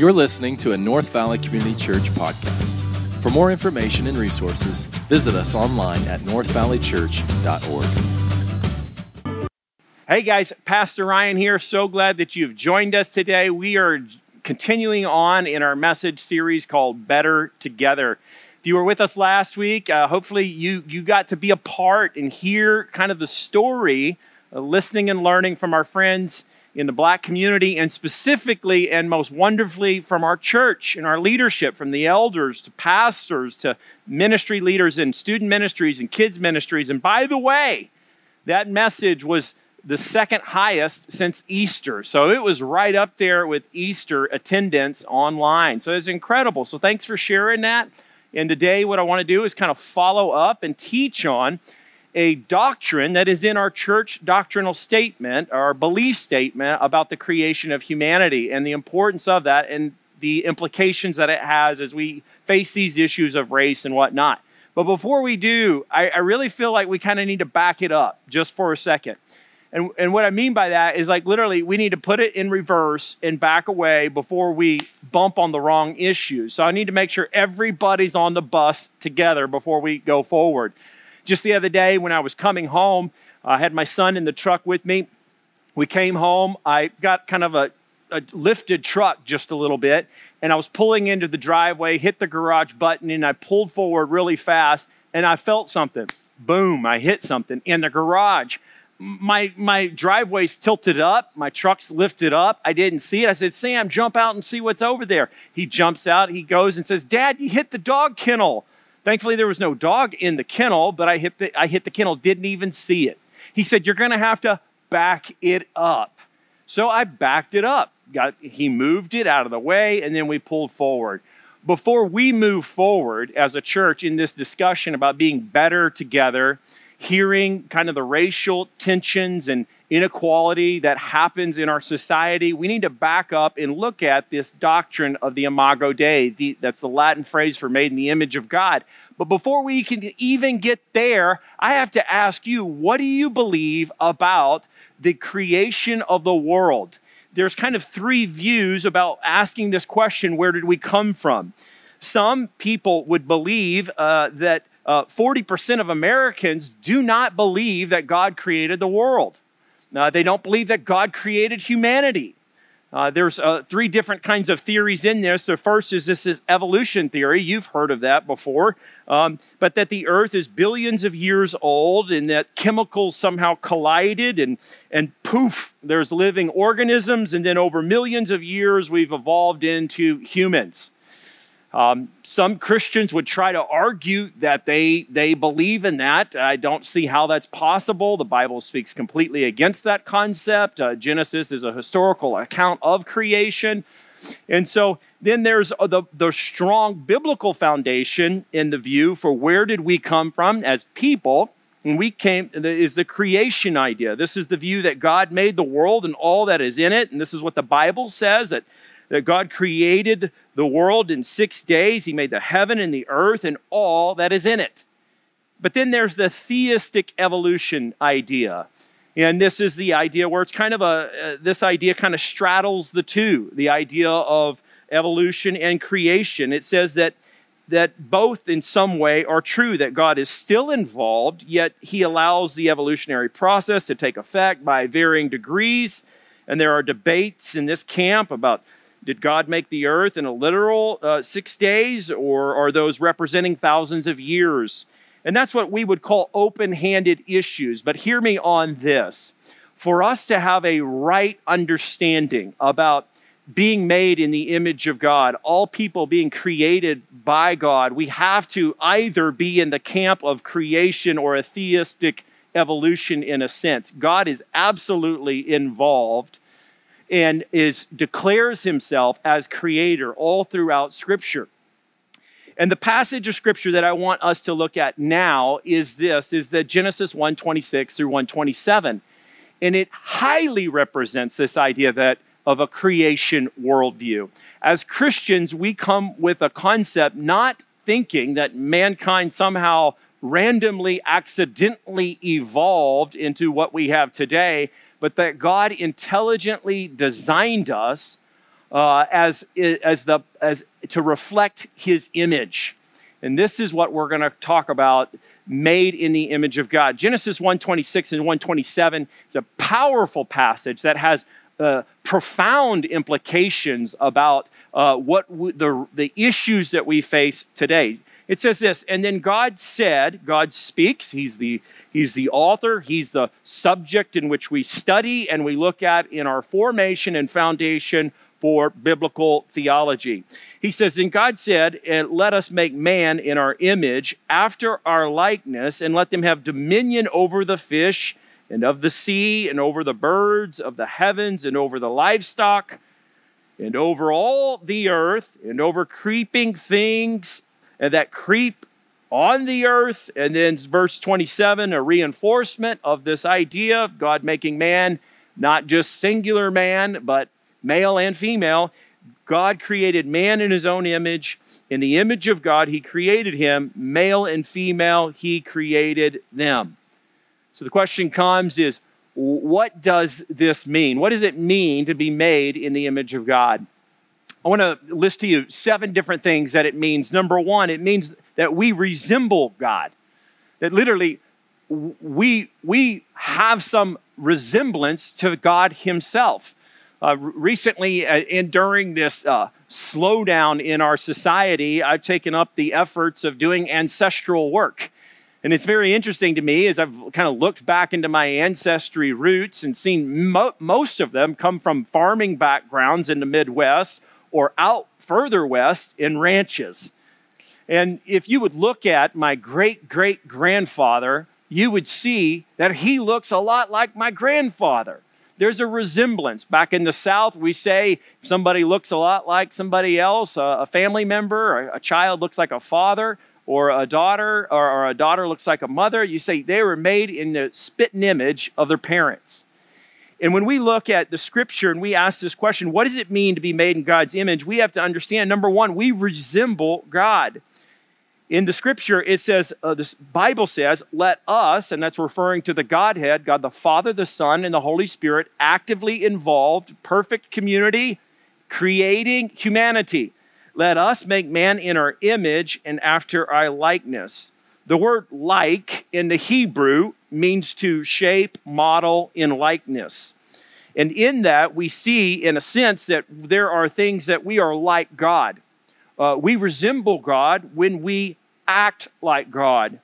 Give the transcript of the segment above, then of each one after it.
You're listening to a North Valley Community Church podcast. For more information and resources, visit us online at northvalleychurch.org. Hey guys, Pastor Ryan here. So glad that you've joined us today. We are continuing on in our message series called Better Together. If you were with us last week, uh, hopefully you, you got to be a part and hear kind of the story, uh, listening and learning from our friends in the black community, and specifically and most wonderfully from our church and our leadership, from the elders to pastors to ministry leaders in student ministries and kids ministries. And by the way, that message was the second highest since Easter. So it was right up there with Easter attendance online. So it's incredible. So thanks for sharing that. And today, what I want to do is kind of follow up and teach on a doctrine that is in our church doctrinal statement, our belief statement about the creation of humanity and the importance of that and the implications that it has as we face these issues of race and whatnot. But before we do, I, I really feel like we kind of need to back it up just for a second. And, and what I mean by that is like literally, we need to put it in reverse and back away before we bump on the wrong issues. So I need to make sure everybody's on the bus together before we go forward. Just the other day when I was coming home, I had my son in the truck with me. We came home. I got kind of a, a lifted truck just a little bit, and I was pulling into the driveway, hit the garage button, and I pulled forward really fast, and I felt something. Boom, I hit something in the garage. My my driveway's tilted up. My truck's lifted up. I didn't see it. I said sam jump out and see what's over there. He jumps out. He goes and says dad you hit the dog kennel Thankfully, there was no dog in the kennel, but I hit the, I hit the kennel, didn't even see it. He said, You're going to have to back it up. So I backed it up. Got, he moved it out of the way, and then we pulled forward. Before we move forward as a church in this discussion about being better together, hearing kind of the racial tensions and inequality that happens in our society, we need to back up and look at this doctrine of the Imago Dei. The, that's the Latin phrase for made in the image of God. But before we can even get there, I have to ask you, what do you believe about the creation of the world? There's kind of three views about asking this question where did we come from? Some people would believe uh, that uh, 40% of Americans do not believe that God created the world. Uh, they don't believe that God created humanity. Uh, there's uh, three different kinds of theories in this. The first is this is evolution theory. You've heard of that before. Um, but that the earth is billions of years old and that chemicals somehow collided and, and poof, there's living organisms. And then over millions of years, we've evolved into humans. Um, some Christians would try to argue that they, they believe in that. I don't see how that's possible. The Bible speaks completely against that concept. Uh, Genesis is a historical account of creation. And so then there's uh, the, the strong biblical foundation in the view for where did we come from as people. And we came is the creation idea. This is the view that God made the world and all that is in it. And this is what the Bible says that that God created the world in six days. He made the heaven and the earth and all that is in it. But then there's the theistic evolution idea. And this is the idea where it's kind of a, uh, this idea kind of straddles the two the idea of evolution and creation. It says that, that both in some way are true, that God is still involved, yet he allows the evolutionary process to take effect by varying degrees. And there are debates in this camp about did God make the earth in a literal uh, six days, or are those representing thousands of years? And that's what we would call open handed issues. But hear me on this. For us to have a right understanding about being made in the image of God, all people being created by God, we have to either be in the camp of creation or a theistic evolution in a sense. God is absolutely involved and is declares himself as creator all throughout scripture. And the passage of scripture that I want us to look at now is this is the Genesis 126 through 127. And it highly represents this idea that of a creation worldview. As Christians, we come with a concept not thinking that mankind somehow randomly, accidentally evolved into what we have today, but that God intelligently designed us uh, as, as, the, as to reflect his image. And this is what we're going to talk about made in the image of God. Genesis 126 and 127 is a powerful passage that has uh, profound implications about uh, what w- the, the issues that we face today. It says this, and then God said, God speaks, he's the, he's the author, he's the subject in which we study and we look at in our formation and foundation for biblical theology. He says, And God said, Let us make man in our image, after our likeness, and let them have dominion over the fish and of the sea, and over the birds of the heavens, and over the livestock, and over all the earth, and over creeping things and that creep on the earth. And then verse 27, a reinforcement of this idea of God making man not just singular man, but male and female. God created man in his own image. In the image of God, he created him. Male and female, he created them. So the question comes is what does this mean? What does it mean to be made in the image of God? I want to list to you seven different things that it means. Number one, it means that we resemble God. That literally we, we have some resemblance to God Himself. Uh, recently, uh, and during this uh, slowdown in our society, I've taken up the efforts of doing ancestral work. And it's very interesting to me as I've kind of looked back into my ancestry roots and seen mo- most of them come from farming backgrounds in the Midwest or out further west in ranches. And if you would look at my great great grandfather, you would see that he looks a lot like my grandfather. There's a resemblance. Back in the South, we say somebody looks a lot like somebody else, a family member, a child looks like a father, or a daughter, or a daughter looks like a mother. You say they were made in the spitting image of their parents. And when we look at the scripture and we ask this question, what does it mean to be made in God's image? We have to understand number one, we resemble God. In the scripture, it says, uh, the Bible says, let us, and that's referring to the Godhead, God the Father, the Son, and the Holy Spirit, actively involved, perfect community, creating humanity. Let us make man in our image and after our likeness. The word like in the Hebrew means to shape, model, in likeness. And in that, we see, in a sense, that there are things that we are like God. Uh, we resemble God when we act like God.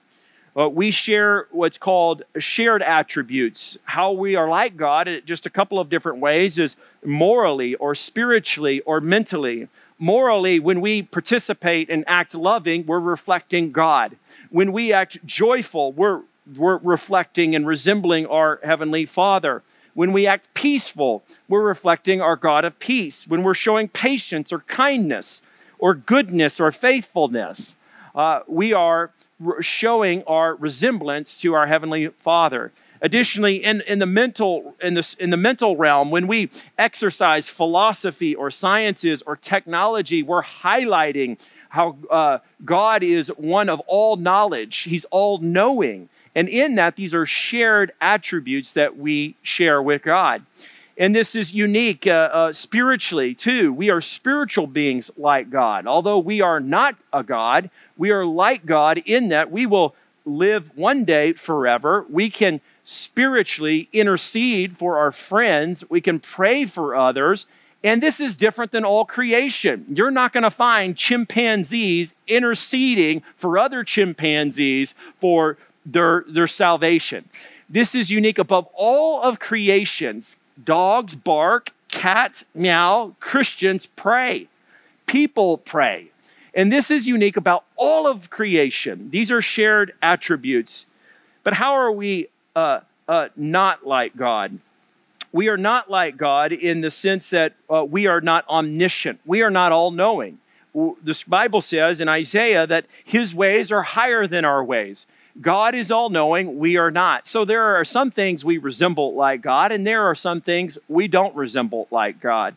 Uh, we share what's called shared attributes. How we are like God, just a couple of different ways, is morally or spiritually or mentally. Morally, when we participate and act loving, we're reflecting God. When we act joyful, we're we're reflecting and resembling our Heavenly Father. When we act peaceful, we're reflecting our God of peace. When we're showing patience or kindness or goodness or faithfulness, uh, we are showing our resemblance to our Heavenly Father. Additionally, in, in, the mental, in, the, in the mental realm, when we exercise philosophy or sciences or technology, we're highlighting how uh, God is one of all knowledge. He's all knowing. And in that, these are shared attributes that we share with God. And this is unique uh, uh, spiritually, too. We are spiritual beings like God. Although we are not a God, we are like God in that we will live one day forever. We can spiritually intercede for our friends, we can pray for others. And this is different than all creation. You're not going to find chimpanzees interceding for other chimpanzees for their, their salvation. This is unique above all of creations. Dogs bark, cats meow, Christians pray, people pray. And this is unique about all of creation. These are shared attributes. But how are we uh, uh, not like God? We are not like God in the sense that uh, we are not omniscient, we are not all knowing. The Bible says in Isaiah that his ways are higher than our ways. God is all knowing, we are not. So there are some things we resemble like God, and there are some things we don't resemble like God.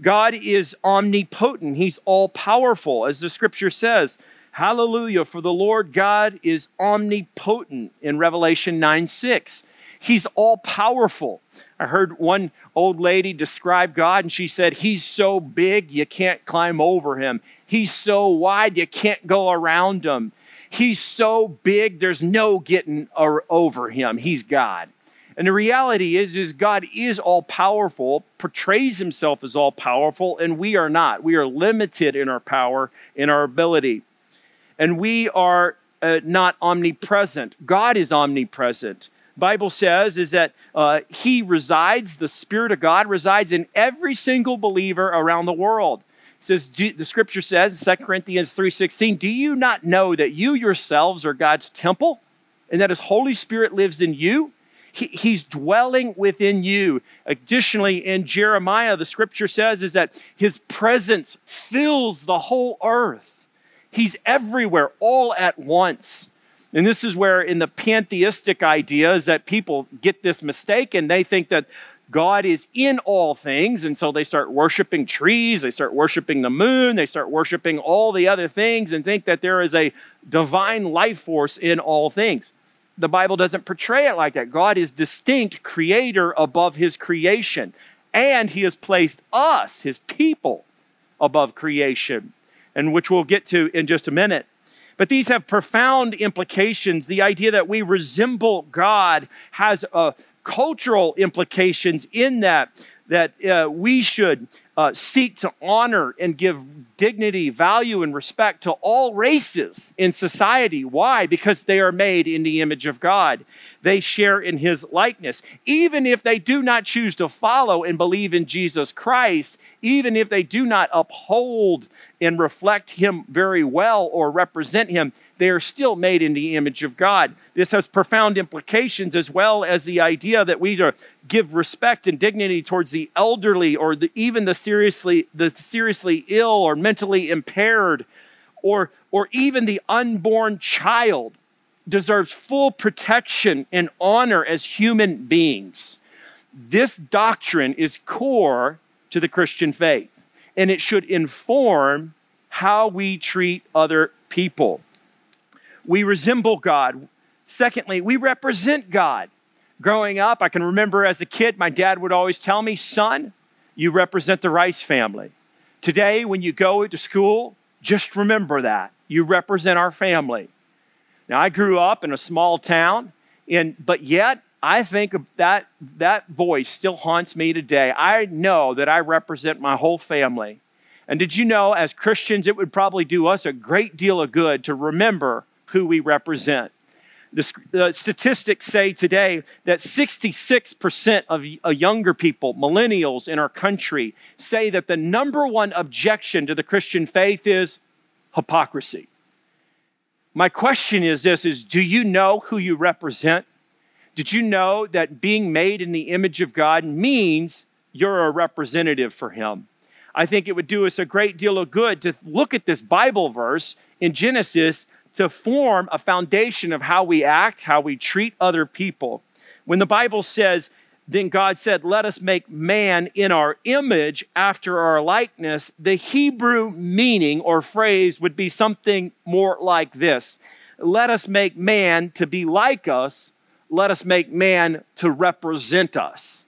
God is omnipotent, He's all powerful, as the scripture says. Hallelujah, for the Lord God is omnipotent in Revelation 9 6. He's all powerful. I heard one old lady describe God, and she said, He's so big you can't climb over him. He's so wide you can't go around him. He's so big there's no getting over him. He's God. And the reality is, is God is all powerful, portrays himself as all powerful, and we are not. We are limited in our power, in our ability. And we are uh, not omnipresent. God is omnipresent. Bible says is that uh, he resides, the Spirit of God resides in every single believer around the world. Says the scripture says in 2 Corinthians 3:16, "Do you not know that you yourselves are God's temple and that his Holy Spirit lives in you?" He, he's dwelling within you. Additionally, in Jeremiah, the scripture says is that his presence fills the whole earth. He's everywhere, all at once. And this is where, in the pantheistic ideas, that people get this mistake and they think that God is in all things. And so they start worshiping trees, they start worshiping the moon, they start worshiping all the other things and think that there is a divine life force in all things. The Bible doesn't portray it like that. God is distinct creator above his creation, and he has placed us, his people, above creation, and which we'll get to in just a minute. But these have profound implications. The idea that we resemble God has uh, cultural implications in that that uh, we should uh, seek to honor and give dignity, value, and respect to all races in society. Why? Because they are made in the image of God. They share in his likeness. Even if they do not choose to follow and believe in Jesus Christ, even if they do not uphold and reflect him very well or represent him, they are still made in the image of God. This has profound implications as well as the idea that we give respect and dignity towards the elderly or the, even the seriously the seriously ill or mentally impaired or or even the unborn child deserves full protection and honor as human beings. This doctrine is core to the Christian faith, and it should inform how we treat other people. We resemble God. Secondly, we represent God. Growing up, I can remember as a kid, my dad would always tell me, son, you represent the Rice family. Today, when you go to school, just remember that. You represent our family. Now, I grew up in a small town, and, but yet I think that that voice still haunts me today. I know that I represent my whole family. And did you know, as Christians, it would probably do us a great deal of good to remember who we represent? The, the statistics say today that 66% of uh, younger people, millennials in our country, say that the number one objection to the Christian faith is hypocrisy. My question is this is do you know who you represent? Did you know that being made in the image of God means you're a representative for him? I think it would do us a great deal of good to look at this Bible verse in Genesis to form a foundation of how we act, how we treat other people. When the Bible says, then God said, Let us make man in our image after our likeness, the Hebrew meaning or phrase would be something more like this Let us make man to be like us, let us make man to represent us.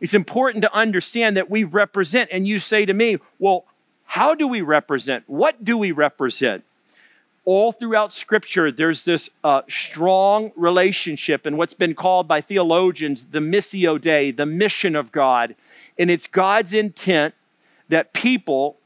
It's important to understand that we represent, and you say to me, Well, how do we represent? What do we represent? all throughout Scripture, there's this uh, strong relationship and what's been called by theologians the missio dei, the mission of God. And it's God's intent that people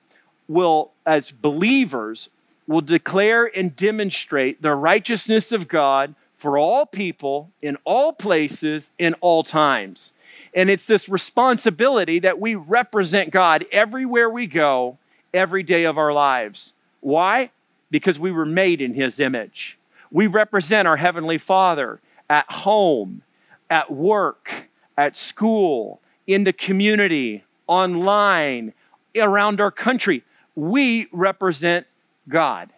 will, as believers, will declare and demonstrate the righteousness of God for all people, in all places, in all times. And it's this responsibility that we represent God everywhere we go, every day of our lives. Why? because we were made in his image. We represent our Heavenly Father at home, at work, at school, in the community, online, around our country. We represent God.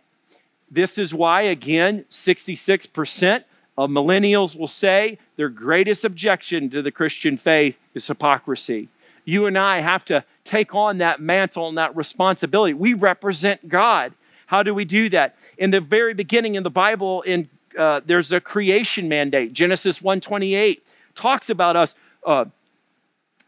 This is why, again, 66% of millennials will say their greatest objection to the Christian faith is hypocrisy. You and I have to take on that mantle and that responsibility. We represent God. How do we do that? In the very beginning in the Bible, in uh, there's a creation mandate. Genesis 1:28 talks about us uh,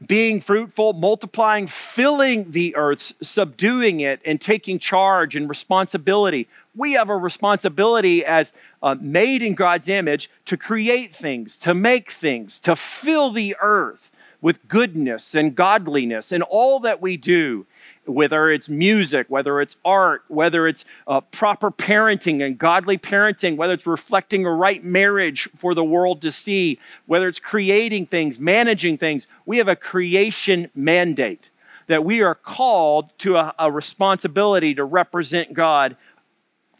being fruitful, multiplying, filling the earth, subduing it, and taking charge and responsibility. We have a responsibility as uh, made in God's image to create things, to make things, to fill the earth with goodness and godliness and all that we do, whether it's music, whether it's art, whether it's uh, proper parenting and godly parenting, whether it's reflecting a right marriage for the world to see, whether it's creating things, managing things. We have a creation mandate that we are called to a, a responsibility to represent God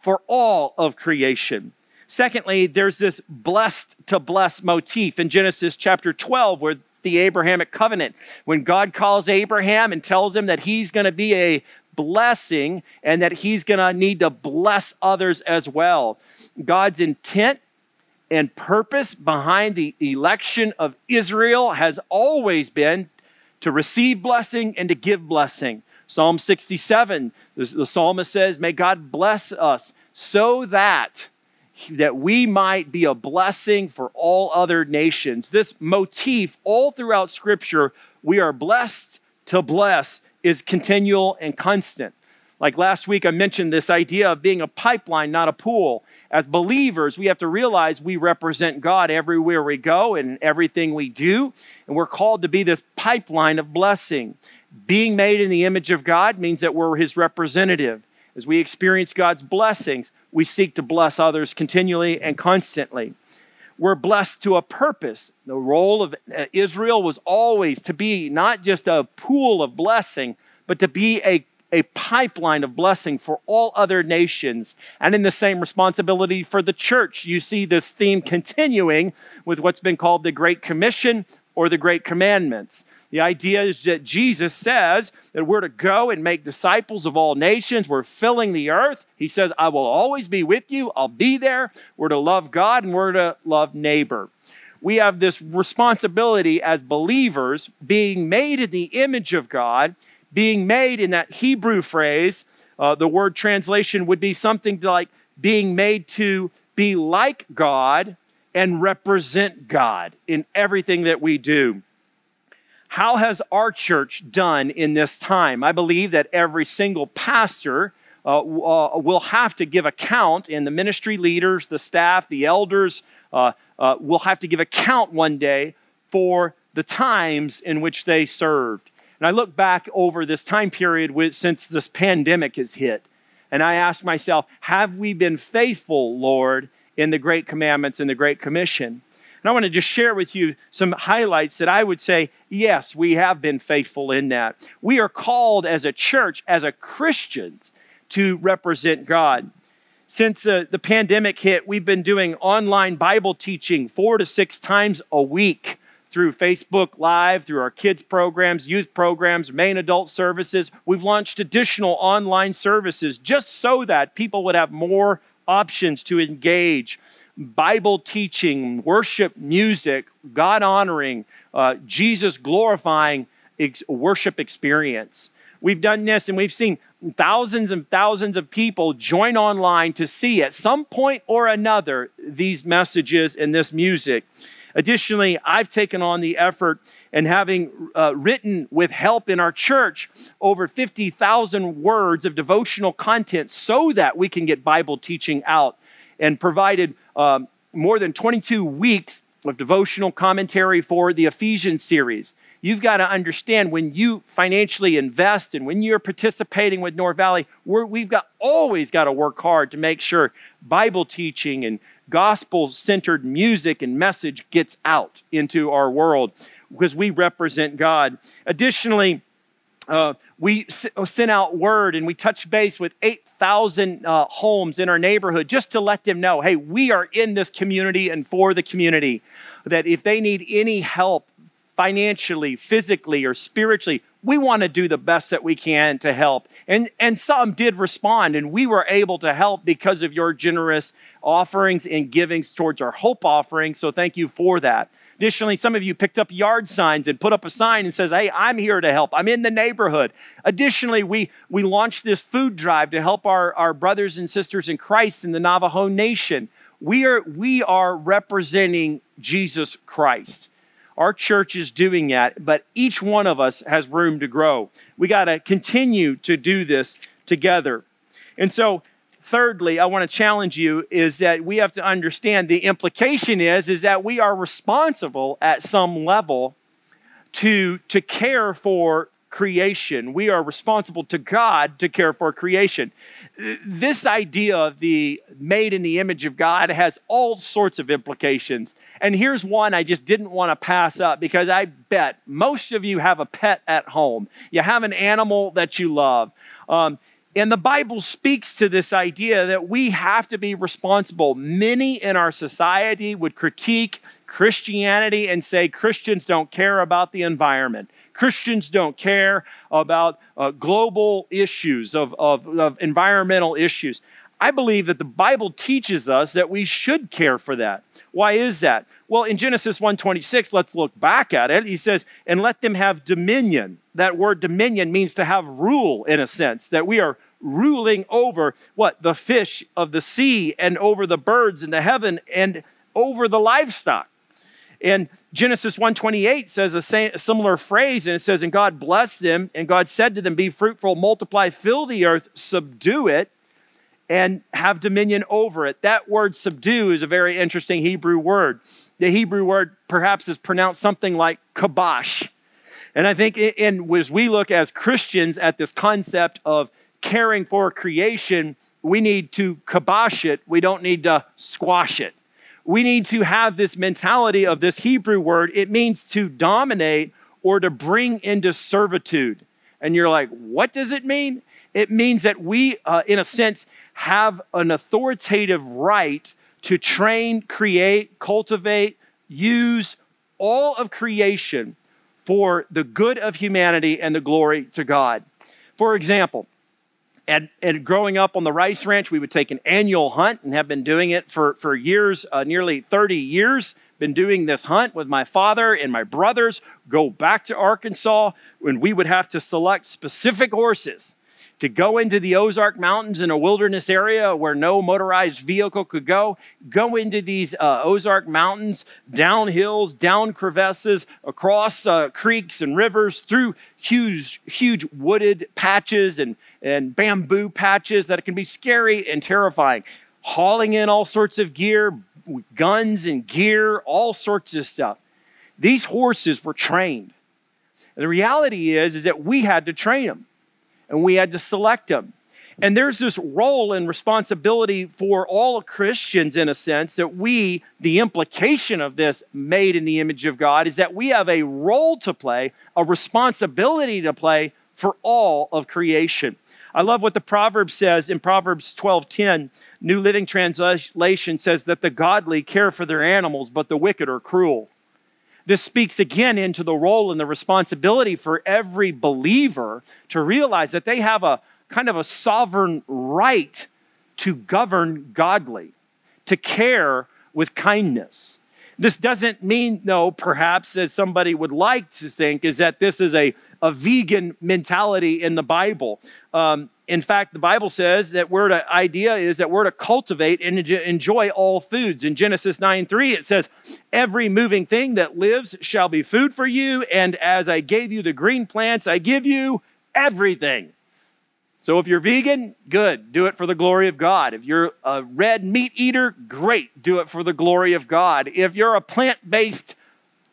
for all of creation. Secondly, there's this blessed to bless motif in Genesis chapter 12 where the Abrahamic covenant. When God calls Abraham and tells him that he's going to be a blessing and that he's going to need to bless others as well. God's intent and purpose behind the election of Israel has always been to receive blessing and to give blessing. Psalm 67, the, the psalmist says, May God bless us so that that we might be a blessing for all other nations. This motif, all throughout Scripture, we are blessed to bless, is continual and constant. Like last week, I mentioned this idea of being a pipeline, not a pool. As believers, we have to realize we represent God everywhere we go and everything we do. And we're called to be this pipeline of blessing. Being made in the image of God means that we're His representative. As we experience God's blessings, we seek to bless others continually and constantly. We're blessed to a purpose. The role of uh, Israel was always to be not just a pool of blessing, but to be a, a pipeline of blessing for all other nations. And in the same responsibility for the church, you see this theme continuing with what's been called the Great Commission or the Great Commandments. The idea is that Jesus says that we're to go and make disciples of all nations. We're filling the earth. He says, I will always be with you. I'll be there. We're to love God and we're to love neighbor. We have this responsibility as believers, being made in the image of God, being made in that Hebrew phrase. Uh, the word translation would be something like being made to be like God and represent God in everything that we do. How has our church done in this time? I believe that every single pastor uh, uh, will have to give account, and the ministry leaders, the staff, the elders uh, uh, will have to give account one day for the times in which they served. And I look back over this time period with, since this pandemic has hit, and I ask myself, have we been faithful, Lord, in the great commandments and the great commission? And I want to just share with you some highlights that I would say, yes, we have been faithful in that. We are called as a church, as a Christians, to represent God. Since the, the pandemic hit, we've been doing online Bible teaching four to six times a week through Facebook Live, through our kids programs, youth programs, main adult services. We've launched additional online services just so that people would have more options to engage. Bible teaching, worship music, God honoring, uh, Jesus glorifying ex- worship experience. We've done this and we've seen thousands and thousands of people join online to see at some point or another these messages and this music. Additionally, I've taken on the effort and having uh, written with help in our church over 50,000 words of devotional content so that we can get Bible teaching out and provided um, more than 22 weeks of devotional commentary for the Ephesians series. You've got to understand when you financially invest and when you're participating with North Valley, we have got always got to work hard to make sure Bible teaching and gospel centered music and message gets out into our world because we represent God. Additionally, uh, we uh, sent out word and we touched base with 8,000 uh, homes in our neighborhood just to let them know hey, we are in this community and for the community. That if they need any help financially, physically, or spiritually, we want to do the best that we can to help. And, and some did respond, and we were able to help because of your generous offerings and givings towards our hope offering. So thank you for that. Additionally, some of you picked up yard signs and put up a sign and says, Hey, I'm here to help. I'm in the neighborhood. Additionally, we, we launched this food drive to help our, our brothers and sisters in Christ in the Navajo Nation. We are, we are representing Jesus Christ. Our church is doing that, but each one of us has room to grow. We got to continue to do this together. And so, thirdly, I want to challenge you is that we have to understand the implication is is that we are responsible at some level to to care for creation. We are responsible to God to care for creation. This idea of the made in the image of God has all sorts of implications. And here's one I just didn't want to pass up because I bet most of you have a pet at home. You have an animal that you love. Um, and the Bible speaks to this idea that we have to be responsible. Many in our society would critique Christianity and say Christians don't care about the environment. Christians don't care about uh, global issues, of, of, of environmental issues. I believe that the Bible teaches us that we should care for that. Why is that? Well, in Genesis 1:26, let's look back at it. He says, "And let them have dominion." That word dominion means to have rule in a sense, that we are ruling over what? The fish of the sea and over the birds in the heaven and over the livestock. And Genesis 1:28 says a, similar phrase, and it says, "And God blessed them, and God said to them, Be fruitful, multiply, fill the earth, subdue it, and have dominion over it." That word "subdue" is a very interesting Hebrew word. The Hebrew word perhaps is pronounced something like kabosh. And I think, in, as we look as Christians at this concept of caring for creation, we need to kibosh it. We don't need to squash it we need to have this mentality of this Hebrew word. It means to dominate or to bring into servitude. And you're like, what does it mean? It means that we, uh, in a sense, have an authoritative right to train, create, cultivate, use all of creation for the good of humanity and the glory to God. For example, and, and growing up on the rice ranch, we would take an annual hunt and have been doing it for, for years, uh, nearly 30 years. Been doing this hunt with my father and my brothers, go back to Arkansas when we would have to select specific horses to go into the Ozark Mountains in a wilderness area where no motorized vehicle could go, go into these uh, Ozark Mountains, down hills, down crevasses, across uh, creeks and rivers, through huge, huge wooded patches and, and bamboo patches that can be scary and terrifying. Hauling in all sorts of gear, guns and gear, all sorts of stuff. These horses were trained. The reality is, is that we had to train them and we had to select them. And there's this role and responsibility for all Christians, in a sense, that we, the implication of this made in the image of God, is that we have a role to play, a responsibility to play for all of creation. I love what the proverb says in Proverbs 12:10. New Living Translation says that the godly care for their animals, but the wicked are cruel. This speaks again into the role and the responsibility for every believer to realize that they have a kind of a sovereign right to govern godly, to care with kindness. This doesn't mean, though, perhaps as somebody would like to think, is that this is a, a vegan mentality in the Bible. Um, in fact, the Bible says that we're to idea is that we're to cultivate and enjoy all foods. In Genesis 9 3, it says, Every moving thing that lives shall be food for you, and as I gave you the green plants, I give you everything. So if you're vegan, good, do it for the glory of God. If you're a red meat eater, great, do it for the glory of God. If you're a plant based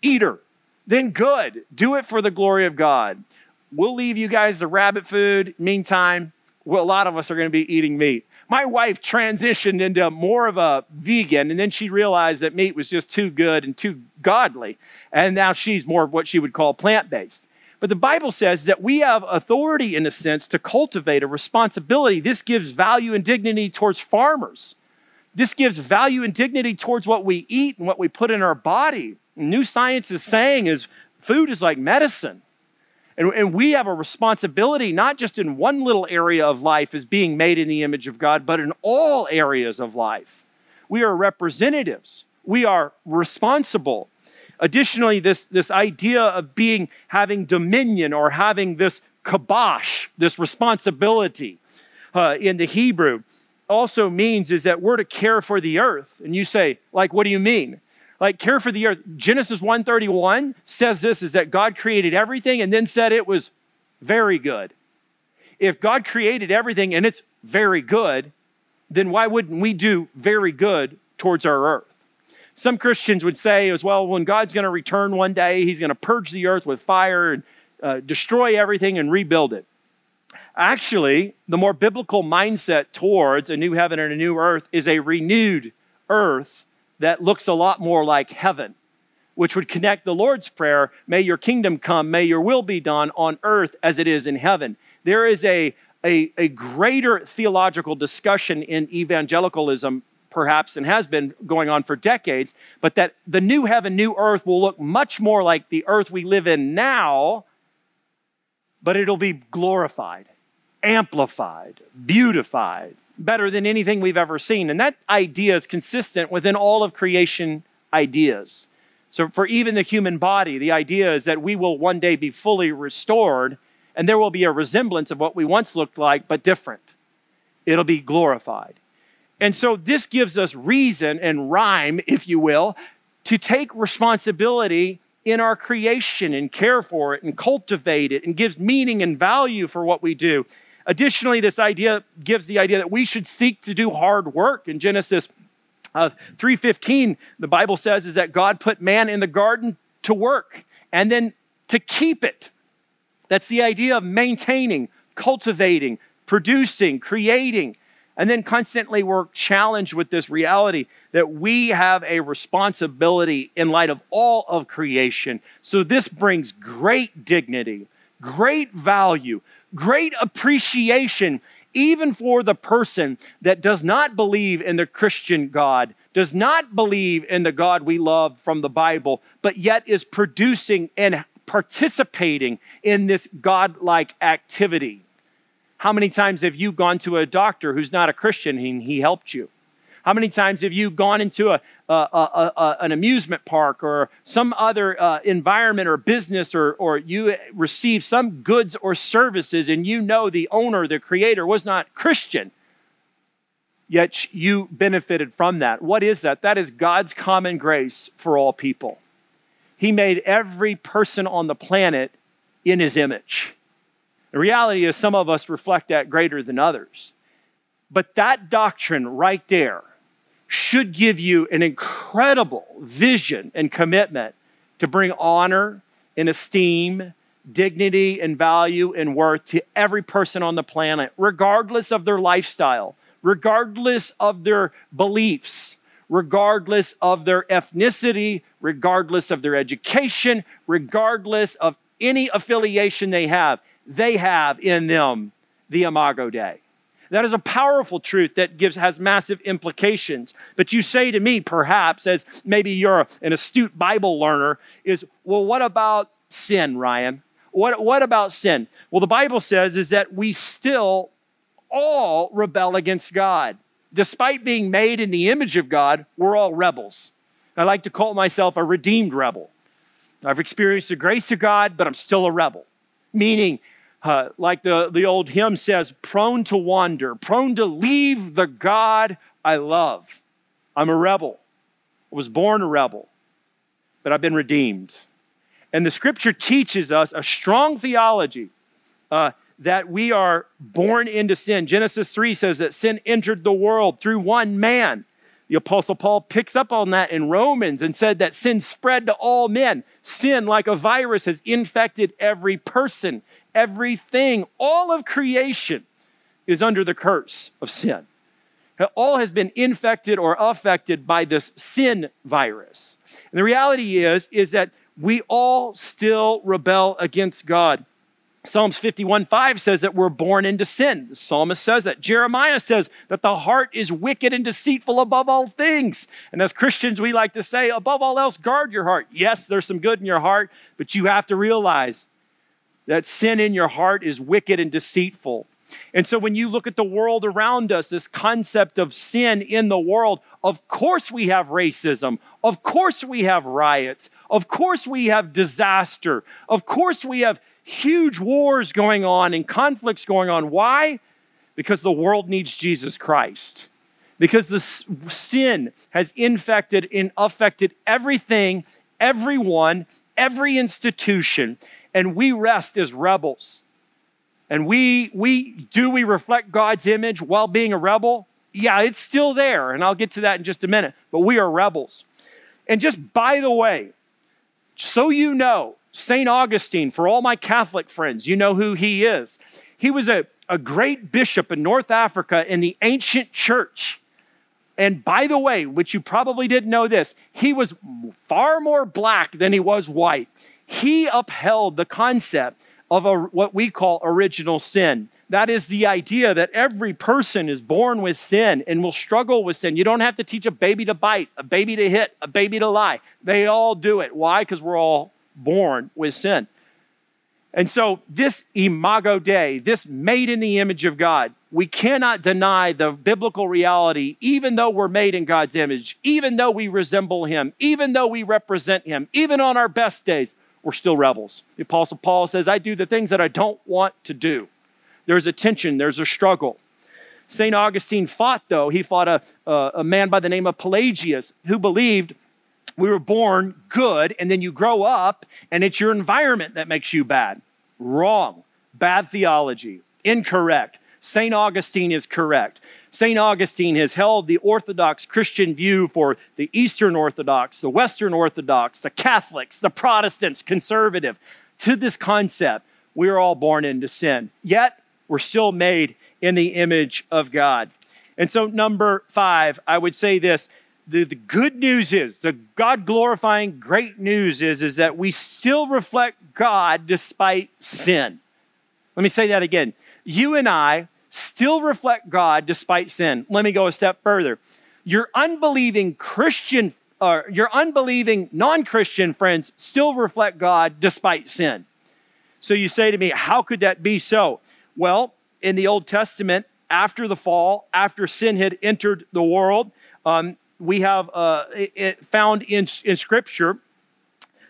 eater, then good, do it for the glory of God. We'll leave you guys the rabbit food. Meantime, well, a lot of us are going to be eating meat. My wife transitioned into more of a vegan, and then she realized that meat was just too good and too godly. And now she's more of what she would call plant based. But the Bible says that we have authority, in a sense, to cultivate a responsibility. This gives value and dignity towards farmers. This gives value and dignity towards what we eat and what we put in our body. New science is saying is food is like medicine. And, and we have a responsibility, not just in one little area of life as being made in the image of God, but in all areas of life. We are representatives, we are responsible. Additionally, this, this idea of being having dominion or having this kabosh, this responsibility uh, in the Hebrew, also means is that we're to care for the earth. And you say, like, what do you mean? like care for the earth. Genesis 1:31 says this is that God created everything and then said it was very good. If God created everything and it's very good, then why wouldn't we do very good towards our earth? Some Christians would say as well, when God's going to return one day, he's going to purge the earth with fire and uh, destroy everything and rebuild it. Actually, the more biblical mindset towards a new heaven and a new earth is a renewed earth that looks a lot more like heaven, which would connect the Lord's Prayer May your kingdom come, may your will be done on earth as it is in heaven. There is a, a, a greater theological discussion in evangelicalism perhaps and has been going on for decades, but that the new heaven, new earth will look much more like the earth we live in now, but it'll be glorified, amplified, beautified, better than anything we've ever seen. And that idea is consistent within all of creation ideas. So, for even the human body, the idea is that we will one day be fully restored and there will be a resemblance of what we once looked like, but different. It'll be glorified. And so, this gives us reason and rhyme, if you will, to take responsibility in our creation and care for it and cultivate it and gives meaning and value for what we do. Additionally, this idea gives the idea that we should seek to do hard work. In Genesis uh, 3:15, the Bible says is that God put man in the garden to work and then to keep it. That's the idea of maintaining, cultivating, producing, creating. And then constantly we're challenged with this reality that we have a responsibility in light of all of creation. So this brings great dignity, great value, great appreciation, even for the person that does not believe in the Christian God, does not believe in the God we love from the Bible, but yet is producing and participating in this God-like activity. How many times have you gone to a doctor who's not a Christian and he helped you? How many times have you gone into a, a, a, a an amusement park or some other uh, environment or business, or, or you receive some goods or services and you know the owner, the creator, was not Christian? Yet you benefited from that. What is that? That is God's common grace for all people. He made every person on the planet in his image. The reality is, some of us reflect that greater than others. But that doctrine right there should give you an incredible vision and commitment to bring honor and esteem, dignity and value and worth to every person on the planet, regardless of their lifestyle, regardless of their beliefs, regardless of their ethnicity, regardless of their education, regardless of any affiliation they have. They have in them the Imago Dei. That is a powerful truth that gives has massive implications. But you say to me, perhaps, as maybe you're an astute Bible learner, is well, what about sin, Ryan? What, what about sin? Well, the Bible says is that we still all rebel against God. Despite being made in the image of God, we're all rebels. I like to call myself a redeemed rebel. I've experienced the grace of God, but I'm still a rebel. Meaning, uh, like the, the old hymn says, prone to wander, prone to leave the God I love. I'm a rebel. I was born a rebel, but I've been redeemed. And the scripture teaches us a strong theology uh, that we are born into sin. Genesis 3 says that sin entered the world through one man. The Apostle Paul picks up on that in Romans and said that sin spread to all men. Sin, like a virus, has infected every person, everything. All of creation is under the curse of sin. All has been infected or affected by this sin virus. And the reality is, is that we all still rebel against God. Psalms 51 5 says that we're born into sin. The psalmist says that. Jeremiah says that the heart is wicked and deceitful above all things. And as Christians, we like to say, above all else, guard your heart. Yes, there's some good in your heart, but you have to realize that sin in your heart is wicked and deceitful. And so when you look at the world around us, this concept of sin in the world, of course we have racism. Of course we have riots. Of course we have disaster. Of course we have huge wars going on and conflicts going on. Why? Because the world needs Jesus Christ. because the sin has infected and affected everything, everyone, every institution, and we rest as rebels. And we, we do we reflect God's image while being a rebel? Yeah, it's still there, and I'll get to that in just a minute, but we are rebels. And just by the way, so you know, St. Augustine, for all my Catholic friends, you know who he is. He was a, a great bishop in North Africa in the ancient church. And by the way, which you probably didn't know this, he was far more black than he was white. He upheld the concept of a, what we call original sin. That is the idea that every person is born with sin and will struggle with sin. You don't have to teach a baby to bite, a baby to hit, a baby to lie. They all do it. Why? Because we're all born with sin. And so, this imago Dei, this made in the image of God, we cannot deny the biblical reality, even though we're made in God's image, even though we resemble Him, even though we represent Him, even on our best days, we're still rebels. The Apostle Paul says, I do the things that I don't want to do. There's a tension, there's a struggle. St. Augustine fought, though. He fought a, a, a man by the name of Pelagius who believed we were born good, and then you grow up, and it's your environment that makes you bad. Wrong. Bad theology. Incorrect. St. Augustine is correct. St. Augustine has held the Orthodox Christian view for the Eastern Orthodox, the Western Orthodox, the Catholics, the Protestants, conservative, to this concept we are all born into sin. Yet, we're still made in the image of God. And so, number five, I would say this the, the good news is, the God glorifying great news is, is that we still reflect God despite sin. Let me say that again. You and I still reflect God despite sin. Let me go a step further. Your unbelieving Christian, or your unbelieving non Christian friends still reflect God despite sin. So you say to me, how could that be so? Well, in the Old Testament, after the fall, after sin had entered the world, um, we have uh, it found in, in Scripture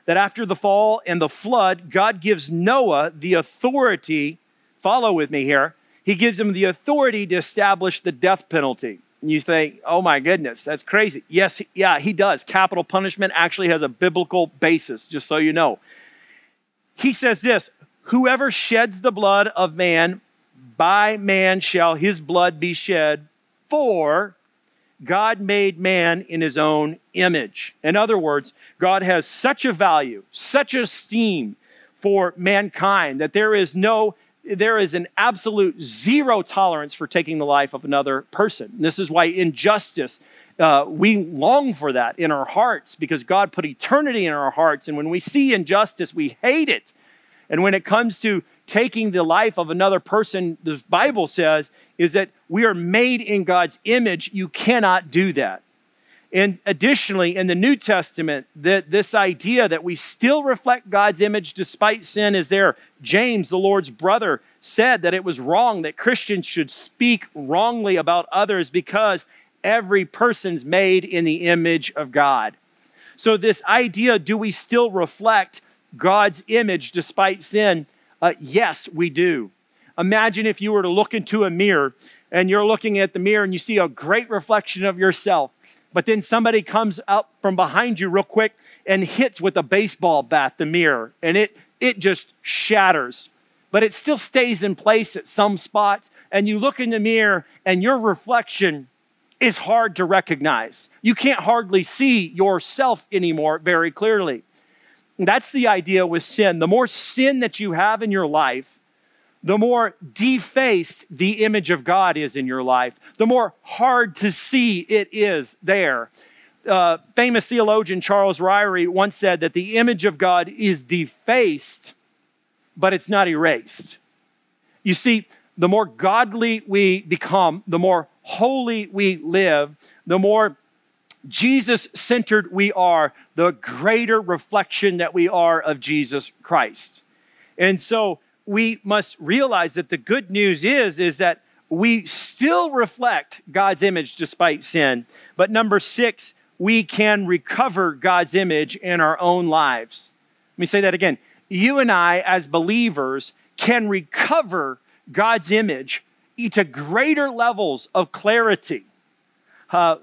that after the fall and the flood, God gives Noah the authority, follow with me here, he gives him the authority to establish the death penalty. And you think, oh my goodness, that's crazy. Yes, yeah, he does. Capital punishment actually has a biblical basis, just so you know. He says this Whoever sheds the blood of man, by man shall his blood be shed, for God made man in his own image. In other words, God has such a value, such esteem for mankind that there is no there is an absolute zero tolerance for taking the life of another person. This is why injustice, uh, we long for that in our hearts because God put eternity in our hearts. And when we see injustice, we hate it. And when it comes to taking the life of another person, the Bible says, is that we are made in God's image. You cannot do that. And additionally, in the New Testament, that this idea that we still reflect God's image despite sin is there. James, the Lord's brother, said that it was wrong that Christians should speak wrongly about others because every person's made in the image of God. So, this idea do we still reflect God's image despite sin? Uh, yes, we do. Imagine if you were to look into a mirror and you're looking at the mirror and you see a great reflection of yourself but then somebody comes up from behind you real quick and hits with a baseball bat the mirror, and it, it just shatters. But it still stays in place at some spots, and you look in the mirror, and your reflection is hard to recognize. You can't hardly see yourself anymore very clearly. That's the idea with sin. The more sin that you have in your life, the more defaced the image of God is in your life, the more hard to see it is there. Uh, famous theologian Charles Ryrie once said that the image of God is defaced, but it's not erased. You see, the more godly we become, the more holy we live, the more Jesus centered we are, the greater reflection that we are of Jesus Christ. And so, we must realize that the good news is is that we still reflect God's image despite sin. But number 6, we can recover God's image in our own lives. Let me say that again. You and I as believers can recover God's image to greater levels of clarity. uh,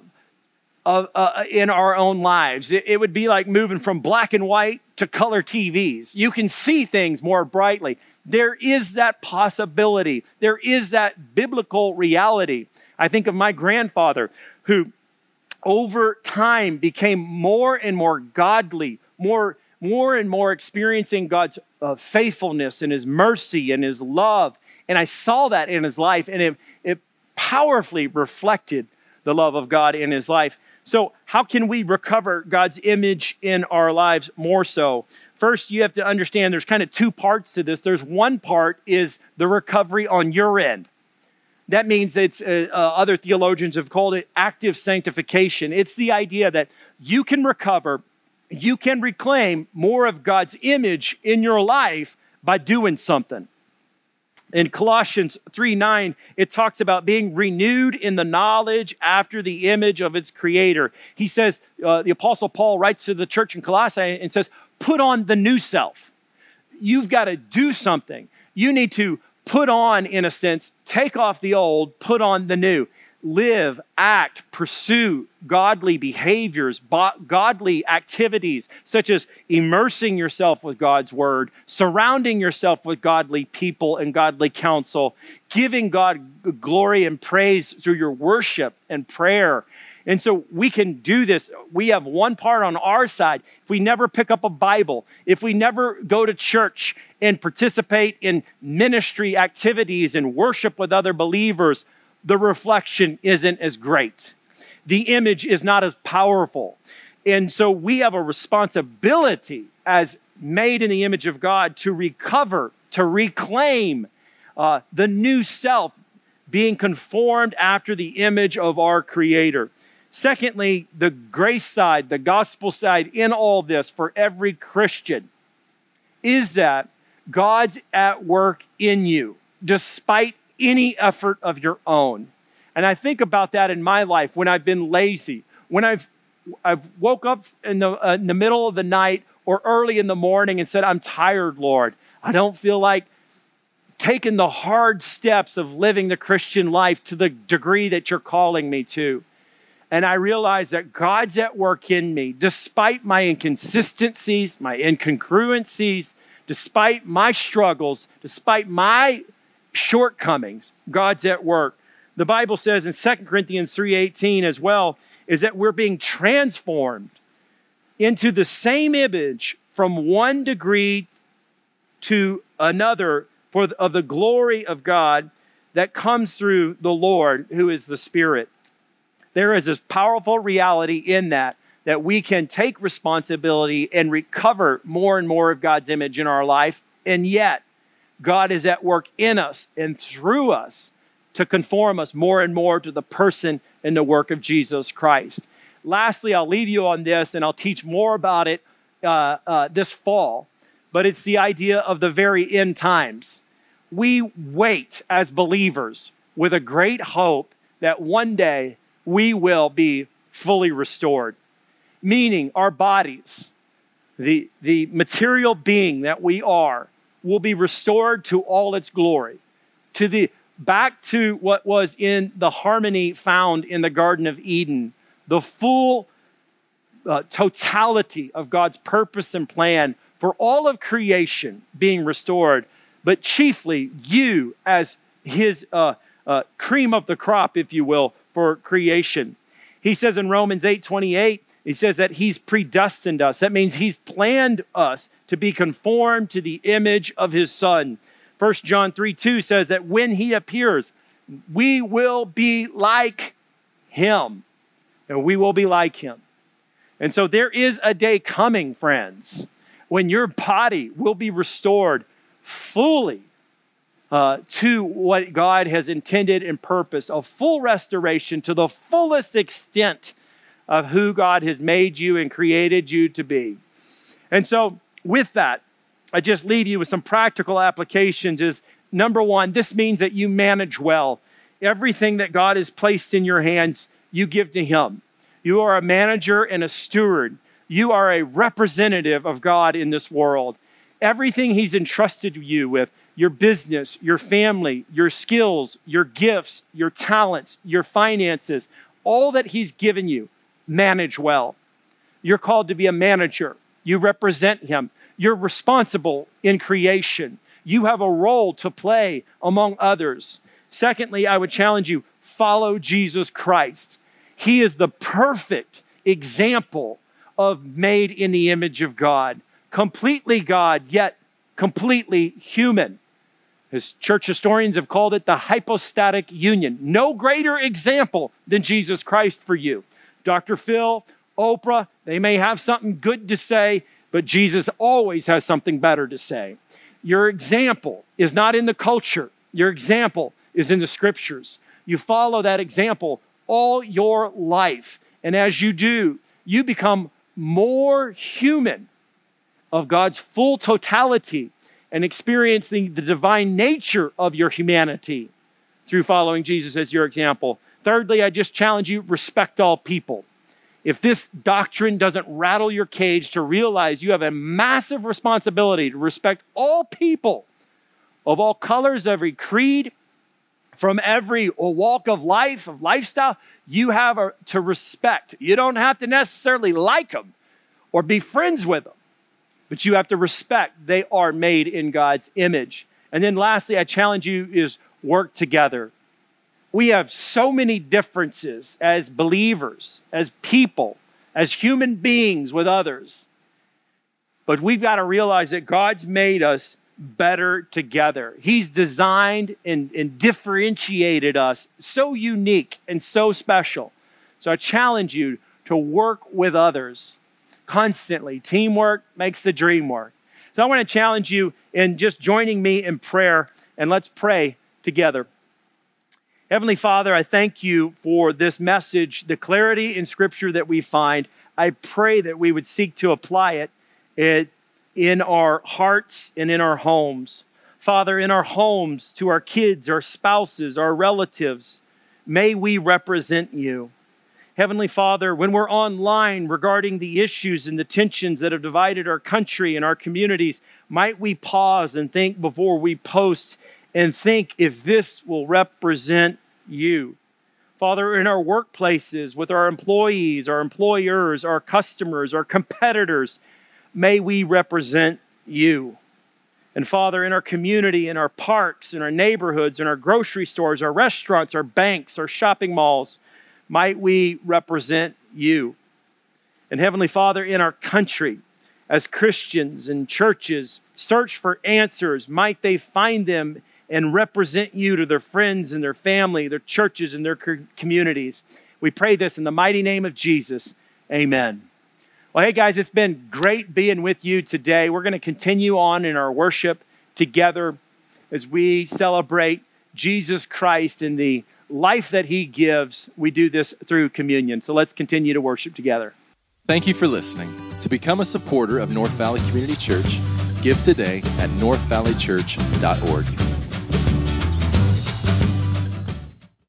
uh, in our own lives. It, it would be like moving from black and white to color TVs. You can see things more brightly. There is that possibility, there is that biblical reality. I think of my grandfather who, over time, became more and more godly, more, more and more experiencing God's uh, faithfulness and His mercy and His love. And I saw that in his life, and it, it powerfully reflected the love of God in his life. So, how can we recover God's image in our lives more so? First, you have to understand there's kind of two parts to this. There's one part is the recovery on your end. That means it's uh, uh, other theologians have called it active sanctification. It's the idea that you can recover, you can reclaim more of God's image in your life by doing something. In Colossians 3 9, it talks about being renewed in the knowledge after the image of its creator. He says, uh, the Apostle Paul writes to the church in Colossae and says, put on the new self. You've got to do something. You need to put on, in a sense, take off the old, put on the new live, act, pursue godly behaviors, godly activities, such as immersing yourself with God's word, surrounding yourself with godly people and godly counsel, giving God glory and praise through your worship and prayer. And so we can do this. We have one part on our side. If we never pick up a Bible, if we never go to church and participate in ministry activities and worship with other believers, the reflection isn't as great. The image is not as powerful. And so we have a responsibility as made in the image of God to recover, to reclaim uh, the new self, being conformed after the image of our Creator. Secondly, the grace side, the gospel side in all this for every Christian is that God's at work in you despite any effort of your own. And I think about that in my life when I've been lazy, when I've I've woke up in the, uh, in the middle of the night or early in the morning and said, I'm tired, Lord. I don't feel like taking the hard steps of living the Christian life to the degree that you're calling me to. And I realize that God's at work in me, despite my inconsistencies, my incongruencies, despite my struggles, despite my shortcomings, God's at work. The Bible says in 2 Corinthians 3:18 as well is that we're being transformed into the same image from one degree to another for the, of the glory of God that comes through the Lord who is the Spirit. There is this powerful reality in that that we can take responsibility and recover more and more of God's image in our life and yet God is at work in us and through us to conform us more and more to the person and the work of Jesus Christ. Lastly, I'll leave you on this and I'll teach more about it uh, uh, this fall, but it's the idea of the very end times. We wait as believers with a great hope that one day we will be fully restored, meaning our bodies, the, the material being that we are, will be restored to all its glory, to the back to what was in the harmony found in the Garden of Eden, the full uh, totality of God's purpose and plan for all of creation being restored, but chiefly you as his uh, uh, cream of the crop, if you will, for creation. He says in Romans 8 28, he says that he's predestined us. That means he's planned us to be conformed to the image of his son. 1 John 3 2 says that when he appears, we will be like him. And we will be like him. And so there is a day coming, friends, when your body will be restored fully uh, to what God has intended and purposed, a full restoration to the fullest extent of who God has made you and created you to be. And so, with that, I just leave you with some practical applications. Is number one, this means that you manage well. Everything that God has placed in your hands, you give to Him. You are a manager and a steward. You are a representative of God in this world. Everything He's entrusted you with, your business, your family, your skills, your gifts, your talents, your finances, all that He's given you, manage well. You're called to be a manager. You represent Him. You're responsible in creation. You have a role to play among others. Secondly, I would challenge you follow Jesus Christ. He is the perfect example of made in the image of God, completely God, yet completely human. As church historians have called it the hypostatic union. No greater example than Jesus Christ for you. Dr. Phil, Oprah, they may have something good to say, but Jesus always has something better to say. Your example is not in the culture, your example is in the scriptures. You follow that example all your life. And as you do, you become more human of God's full totality and experiencing the divine nature of your humanity through following Jesus as your example. Thirdly, I just challenge you respect all people. If this doctrine doesn't rattle your cage to realize you have a massive responsibility to respect all people of all colors, every creed, from every walk of life, of lifestyle, you have to respect. You don't have to necessarily like them or be friends with them, but you have to respect. They are made in God's image. And then lastly, I challenge you is work together. We have so many differences as believers, as people, as human beings with others. But we've got to realize that God's made us better together. He's designed and, and differentiated us so unique and so special. So I challenge you to work with others constantly. Teamwork makes the dream work. So I want to challenge you in just joining me in prayer and let's pray together. Heavenly Father, I thank you for this message, the clarity in Scripture that we find. I pray that we would seek to apply it, in our hearts and in our homes. Father, in our homes, to our kids, our spouses, our relatives, may we represent you. Heavenly Father, when we're online regarding the issues and the tensions that have divided our country and our communities, might we pause and think before we post and think if this will represent you. Father, in our workplaces, with our employees, our employers, our customers, our competitors, may we represent you. And Father, in our community, in our parks, in our neighborhoods, in our grocery stores, our restaurants, our banks, our shopping malls, might we represent you. And Heavenly Father, in our country, as Christians and churches search for answers, might they find them and represent you to their friends and their family, their churches, and their communities. We pray this in the mighty name of Jesus. Amen. Well, hey guys, it's been great being with you today. We're going to continue on in our worship together as we celebrate Jesus Christ and the life that he gives. We do this through communion. So let's continue to worship together. Thank you for listening. To become a supporter of North Valley Community Church, give today at northvalleychurch.org.